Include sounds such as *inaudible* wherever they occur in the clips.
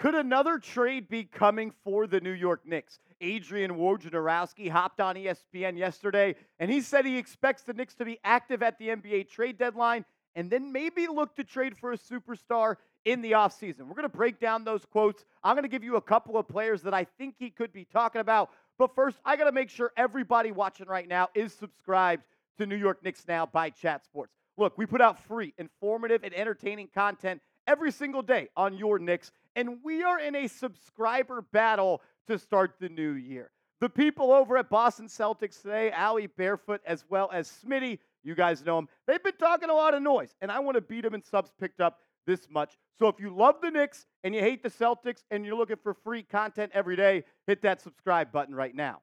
Could another trade be coming for the New York Knicks? Adrian Wojnarowski hopped on ESPN yesterday, and he said he expects the Knicks to be active at the NBA trade deadline and then maybe look to trade for a superstar in the offseason. We're going to break down those quotes. I'm going to give you a couple of players that I think he could be talking about. But first, I got to make sure everybody watching right now is subscribed to New York Knicks Now by Chat Sports. Look, we put out free, informative, and entertaining content every single day on your Knicks, and we are in a subscriber battle to start the new year. The people over at Boston Celtics today, Ali Barefoot, as well as Smitty, you guys know them, they've been talking a lot of noise, and I want to beat them in subs picked up this much. So if you love the Knicks and you hate the Celtics and you're looking for free content every day, hit that subscribe button right now.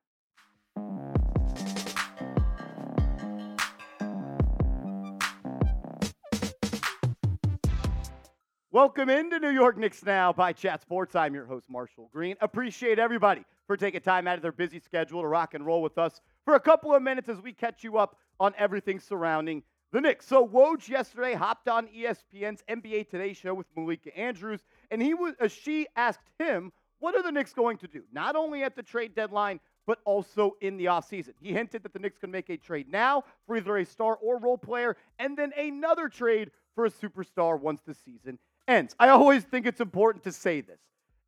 Welcome into New York Knicks Now by Chat Sports. I'm your host, Marshall Green. Appreciate everybody for taking time out of their busy schedule to rock and roll with us for a couple of minutes as we catch you up on everything surrounding the Knicks. So Woj yesterday hopped on ESPN's NBA Today show with Malika Andrews, and he was uh, she asked him, "What are the Knicks going to do? Not only at the trade deadline, but also in the offseason. He hinted that the Knicks can make a trade now for either a star or role player, and then another trade for a superstar once the season ends. I always think it's important to say this.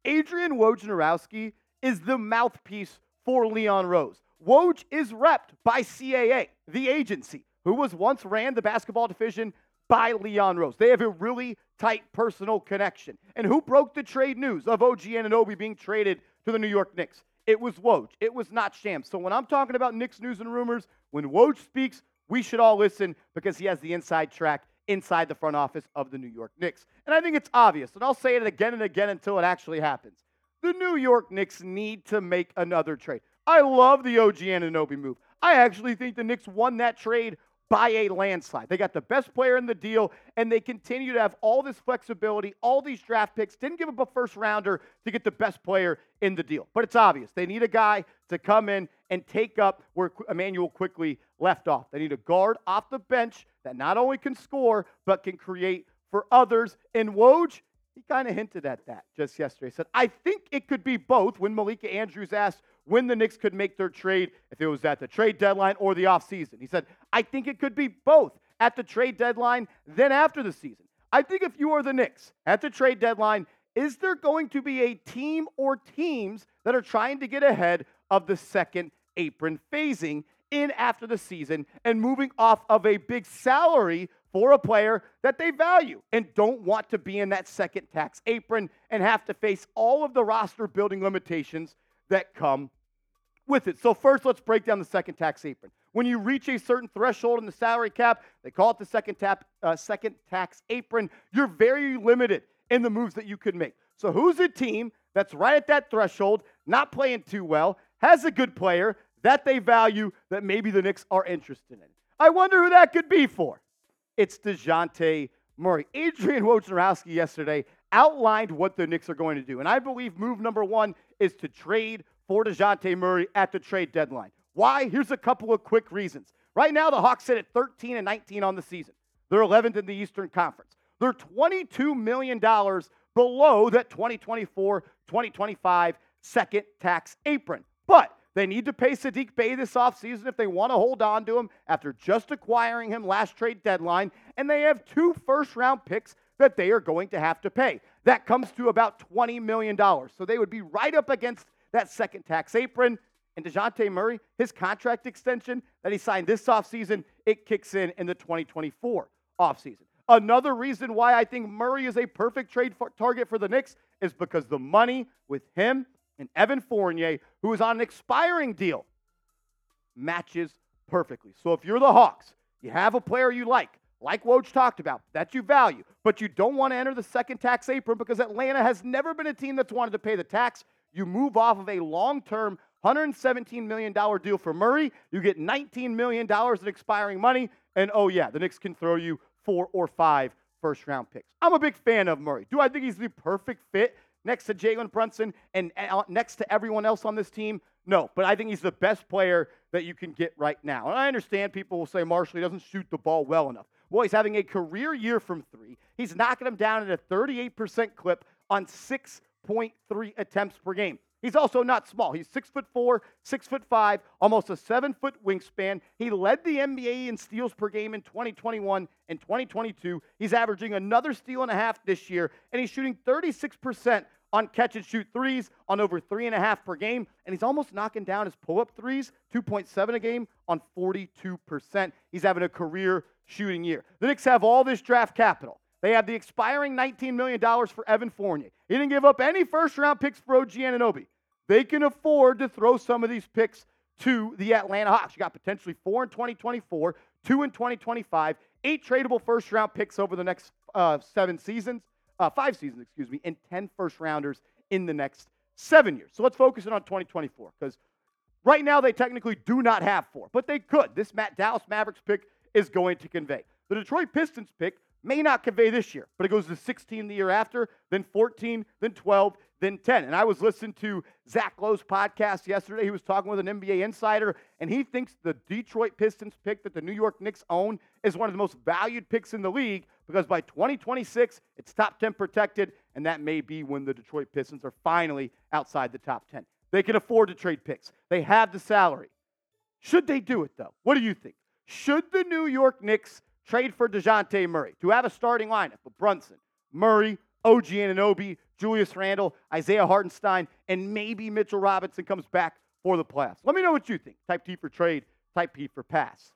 Adrian Wojnarowski is the mouthpiece for Leon Rose. Woj is repped by CAA, the agency, who was once ran the basketball division by Leon Rose. They have a really tight personal connection. And who broke the trade news of OG Anunoby being traded to the New York Knicks? It was Woj. It was not Shams. So when I'm talking about Knicks news and rumors, when Woj speaks, we should all listen because he has the inside track inside the front office of the New York Knicks. And I think it's obvious, and I'll say it again and again until it actually happens. The New York Knicks need to make another trade. I love the OG Anunoby move. I actually think the Knicks won that trade by a landslide. They got the best player in the deal, and they continue to have all this flexibility, all these draft picks. Didn't give up a first rounder to get the best player in the deal. But it's obvious. They need a guy to come in and take up where Immanuel Quickley left off. They need a guard off the bench that not only can score, but can create for others. And Woj, he kind of hinted at that just yesterday. He said, I think it could be both when Malika Andrews asked when the Knicks could make their trade, if it was at the trade deadline or the offseason. He said, I think it could be both at the trade deadline, then after the season. I think if you are the Knicks at the trade deadline, is there going to be a team or teams that are trying to get ahead of the second apron phasing in after the season and moving off of a big salary for a player that they value and don't want to be in that second tax apron and have to face all of the roster building limitations that come with it. So, first, let's break down the second tax apron. When you reach a certain threshold in the salary cap, they call it the second, tap, uh, second tax apron, you're very limited in the moves that you could make. So, who's a team that's right at that threshold, not playing too well, has a good player that they value that maybe the Knicks are interested in? I wonder who that could be for. It's DeJounte Murray. Adrian Wojnarowski yesterday outlined what the Knicks are going to do. And I believe move number one is to trade for DeJounte Murray at the trade deadline. Why? Here's a couple of quick reasons. Right now, the Hawks sit at 13 and 19 on the season. They're 11th in the Eastern Conference. They're $22 million below that 2024 2025 second tax apron. But they need to pay Sadiq Bey this offseason if they want to hold on to him after just acquiring him last trade deadline. And they have two first round picks that they are going to have to pay. That comes to about $20 million. So they would be right up against that second tax apron. And DeJounte Murray, his contract extension that he signed this offseason, it kicks in in the 2024 offseason. Another reason why I think Murray is a perfect trade for, target for the Knicks is because the money with him and Evan Fournier, who is on an expiring deal, matches perfectly. So if you're the Hawks, you have a player you like, like Woj talked about, that you value, but you don't want to enter the second tax apron because Atlanta has never been a team that's wanted to pay the tax. You move off of a long term $117 million deal for Murray. You get $19 million in expiring money. And oh, yeah, the Knicks can throw you four or five first round picks. I'm a big fan of Murray. Do I think he's the perfect fit next to Jalen Brunson and uh, next to everyone else on this team? No, but I think he's the best player that you can get right now. And I understand people will say Marshall he doesn't shoot the ball well enough. Well, he's having a career year from three. He's knocking them down at a 38% clip on 6.3 attempts per game. He's also not small. He's six foot four, six foot five, almost a seven foot wingspan. He led the NBA in steals per game in 2021 and 2022. He's averaging another steal and a half this year, and he's shooting 36% on catch and shoot threes on over three and a half per game. And he's almost knocking down his pull up threes, 2.7 a game on 42%. He's having a career shooting year. The Knicks have all this draft capital. They have the expiring $19 million for Evan Fournier. He didn't give up any first round picks for OG Anunoby. They can afford to throw some of these picks to the Atlanta Hawks. You got potentially four in 2024, two in 2025, eight tradable first round picks over the next uh, seven seasons, uh, five seasons, excuse me, and 10 first rounders in the next seven years. So let's focus in on 2024 because right now they technically do not have four, but they could. This Matt Dallas Mavericks pick is going to convey. The Detroit Pistons pick may not convey this year, but it goes to 16 the year after, then 14, then 12, then 10. And I was listening to Zach Lowe's podcast yesterday. He was talking with an NBA insider, and he thinks the Detroit Pistons pick that the New York Knicks own is one of the most valued picks in the league because by 2026, it's top 10 protected, and that may be when the Detroit Pistons are finally outside the top 10. They can afford to trade picks, they have the salary. Should they do it, though? What do you think? Should the New York Knicks trade for Dejounte Murray to have a starting lineup of Brunson, Murray, OG Anunoby, Julius Randle, Isaiah Hartenstein, and maybe Mitchell Robinson comes back for the playoffs. Let me know what you think. Type T for trade, type P for pass.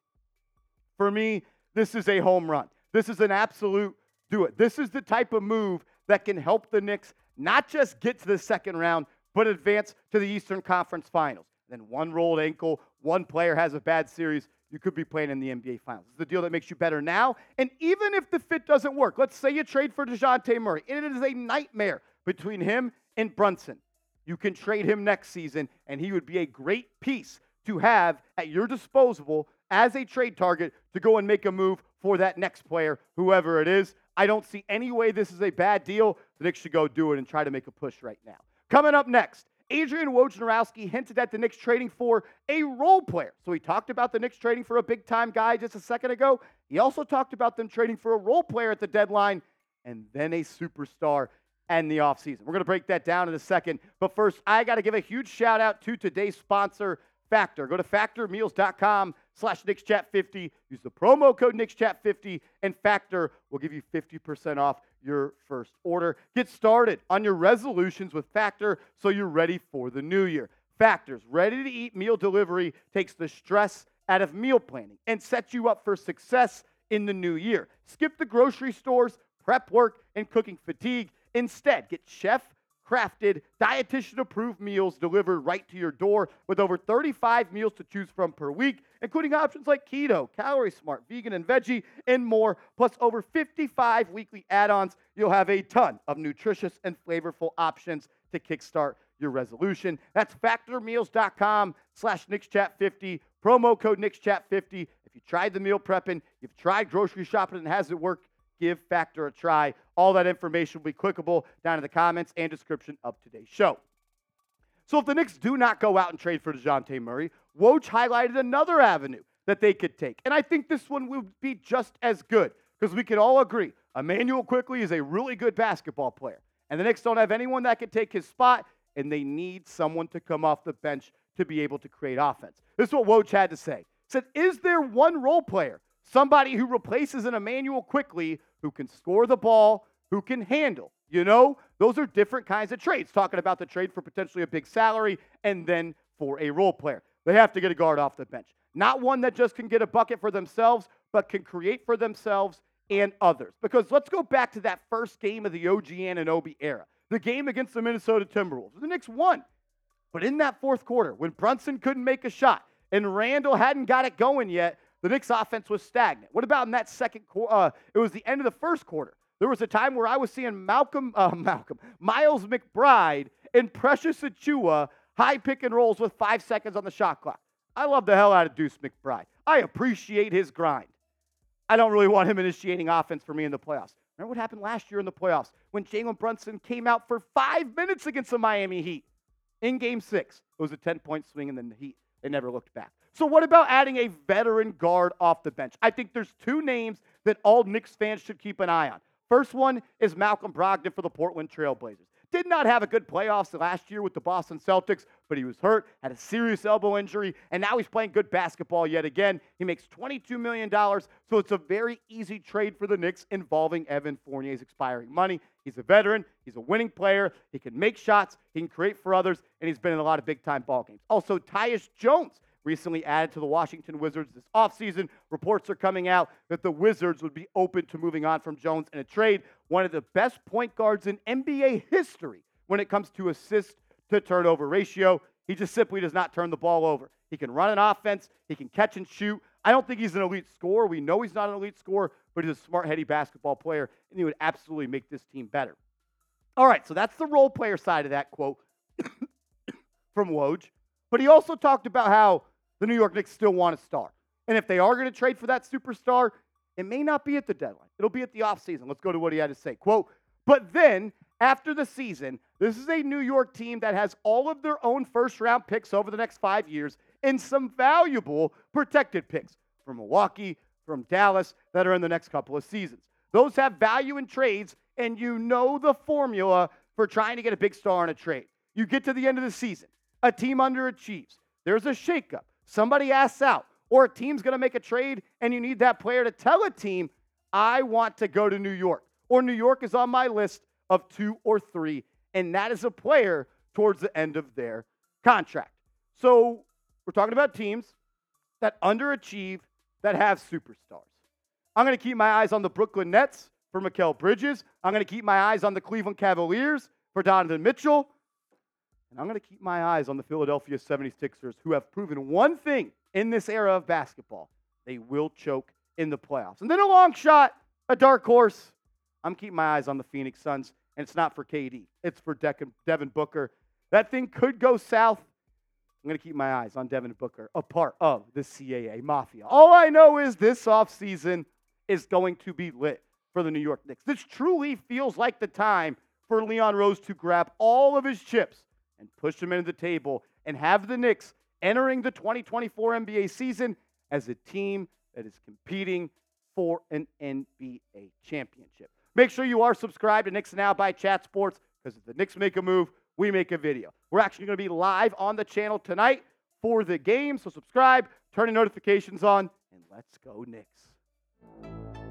For me, this is a home run. This is an absolute do it. This is the type of move that can help the Knicks not just get to the second round, but advance to the Eastern Conference Finals. Then one rolled ankle, one player has a bad series, you could be playing in the NBA Finals. It's the deal that makes you better now. And even if the fit doesn't work, let's say you trade for Dejounte Murray, and it is a nightmare between him and Brunson. You can trade him next season, and he would be a great piece to have at your disposal as a trade target to go and make a move for that next player, whoever it is. I don't see any way this is a bad deal. The Knicks should go do it and try to make a push right now. Coming up next, Adrian Wojnarowski hinted at the Knicks trading for a role player. So he talked about the Knicks trading for a big time guy just a second ago. He also talked about them trading for a role player at the deadline and then a superstar and the offseason. We're going to break that down in a second. But first, I got to give a huge shout out to today's sponsor, Factor. Go to factormeals.com slash KnicksChat50. Use the promo code KnicksChat50, and Factor will give you 50% off your first order. Get started on your resolutions with Factor so you're ready for the new year. Factor's ready to eat meal delivery takes the stress out of meal planning and sets you up for success in the new year. Skip the grocery stores, prep work, and cooking fatigue. Instead, get chef crafted, dietitian approved meals delivered right to your door with over 35 meals to choose from per week, including options like keto, calorie smart, vegan, and veggie, and more, plus over 55 weekly add ons. You'll have a ton of nutritious and flavorful options to kickstart your resolution. That's factormeals.com slash KnicksChat50, promo code KnicksChat50. If you tried the meal prepping, you've tried grocery shopping and it hasn't worked, give Factor a try. All that information will be clickable down in the comments and description of today's show. So if the Knicks do not go out and trade for DeJounte Murray, Woj highlighted another avenue that they could take. And I think this one would be just as good because we can all agree Immanuel Quickley is a really good basketball player. And the Knicks don't have anyone that can take his spot, and they need someone to come off the bench to be able to create offense. This is what Woj had to say. He said, Is there one role player Somebody who replaces an Immanuel Quickley, who can score the ball, who can handle. You know, those are different kinds of trades. Talking about the trade for potentially a big salary and then for a role player. They have to get a guard off the bench. Not one that just can get a bucket for themselves, but can create for themselves and others. Because let's go back to that first game of the OG Anunoby era, the game against the Minnesota Timberwolves. The Knicks won. But in that fourth quarter, when Brunson couldn't make a shot and Randle hadn't got it going yet, the Knicks offense was stagnant. What about in that second quarter? Uh, it was the end of the first quarter. There was a time where I was seeing Malcolm, uh, *laughs* Malcolm, Miles McBride and Precious Achiuwa high pick and rolls with five seconds on the shot clock. I love the hell out of Deuce McBride. I appreciate his grind. I don't really want him initiating offense for me in the playoffs. Remember what happened last year in the playoffs when Jalen Brunson came out for five minutes against the Miami Heat in game six? It was a 10 point swing, and then the Heat, they never looked back. So, what about adding a veteran guard off the bench? I think there's two names that all Knicks fans should keep an eye on. First one is Malcolm Brogdon for the Portland Trailblazers. did not have a good playoffs last year with the Boston Celtics, but he was hurt, had a serious elbow injury, and now he's playing good basketball yet again. He makes $22 million, so it's a very easy trade for the Knicks involving Evan Fournier's expiring money. He's a veteran, he's a winning player, he can make shots, he can create for others, and he's been in a lot of big time ball games. Also, Tyus Jones recently added to the Washington Wizards this offseason. Reports are coming out that the Wizards would be open to moving on from Jones in a trade. One of the best point guards in NBA history when it comes to assist to turnover ratio. He just simply does not turn the ball over. He can run an offense, he can catch and shoot. I don't think he's an elite scorer. We know he's not an elite scorer, but he's a smart, heady basketball player, and he would absolutely make this team better. All right, so that's the role player side of that quote *coughs* from Woj. But he also talked about how the New York Knicks still want a star. And if they are going to trade for that superstar, it may not be at the deadline. It'll be at the offseason. Let's go to what he had to say. Quote, but then after the season, this is a New York team that has all of their own first round picks over the next five years and some valuable protected picks from Milwaukee, from Dallas that are in the next couple of seasons. Those have value in trades, and you know the formula for trying to get a big star in a trade. You get to the end of the season, a team underachieves, there's a shakeup somebody asks out, or a team's going to make a trade and you need that player to tell a team, I want to go to New York, or New York is on my list of two or three, and that is a player towards the end of their contract. So we're talking about teams that underachieve, that have superstars. I'm going to keep my eyes on the Brooklyn Nets for Mikal Bridges. I'm going to keep my eyes on the Cleveland Cavaliers for Donovan Mitchell. And I'm going to keep my eyes on the Philadelphia 76ers, who have proven one thing in this era of basketball they will choke in the playoffs. And then a long shot, a dark horse. I'm keeping my eyes on the Phoenix Suns, and it's not for KD, it's for De- Devin Booker. That thing could go south. I'm going to keep my eyes on Devin Booker, a part of the CAA mafia. All I know is this offseason is going to be lit for the New York Knicks. This truly feels like the time for Leon Rose to grab all of his chips and push them into the table and have the Knicks entering the 2024 NBA season as a team that is competing for an NBA championship. Make sure you are subscribed to Knicks Now by Chat Sports because if the Knicks make a move, we make a video. We're actually going to be live on the channel tonight for the game, so subscribe, turn the notifications on, and let's go Knicks.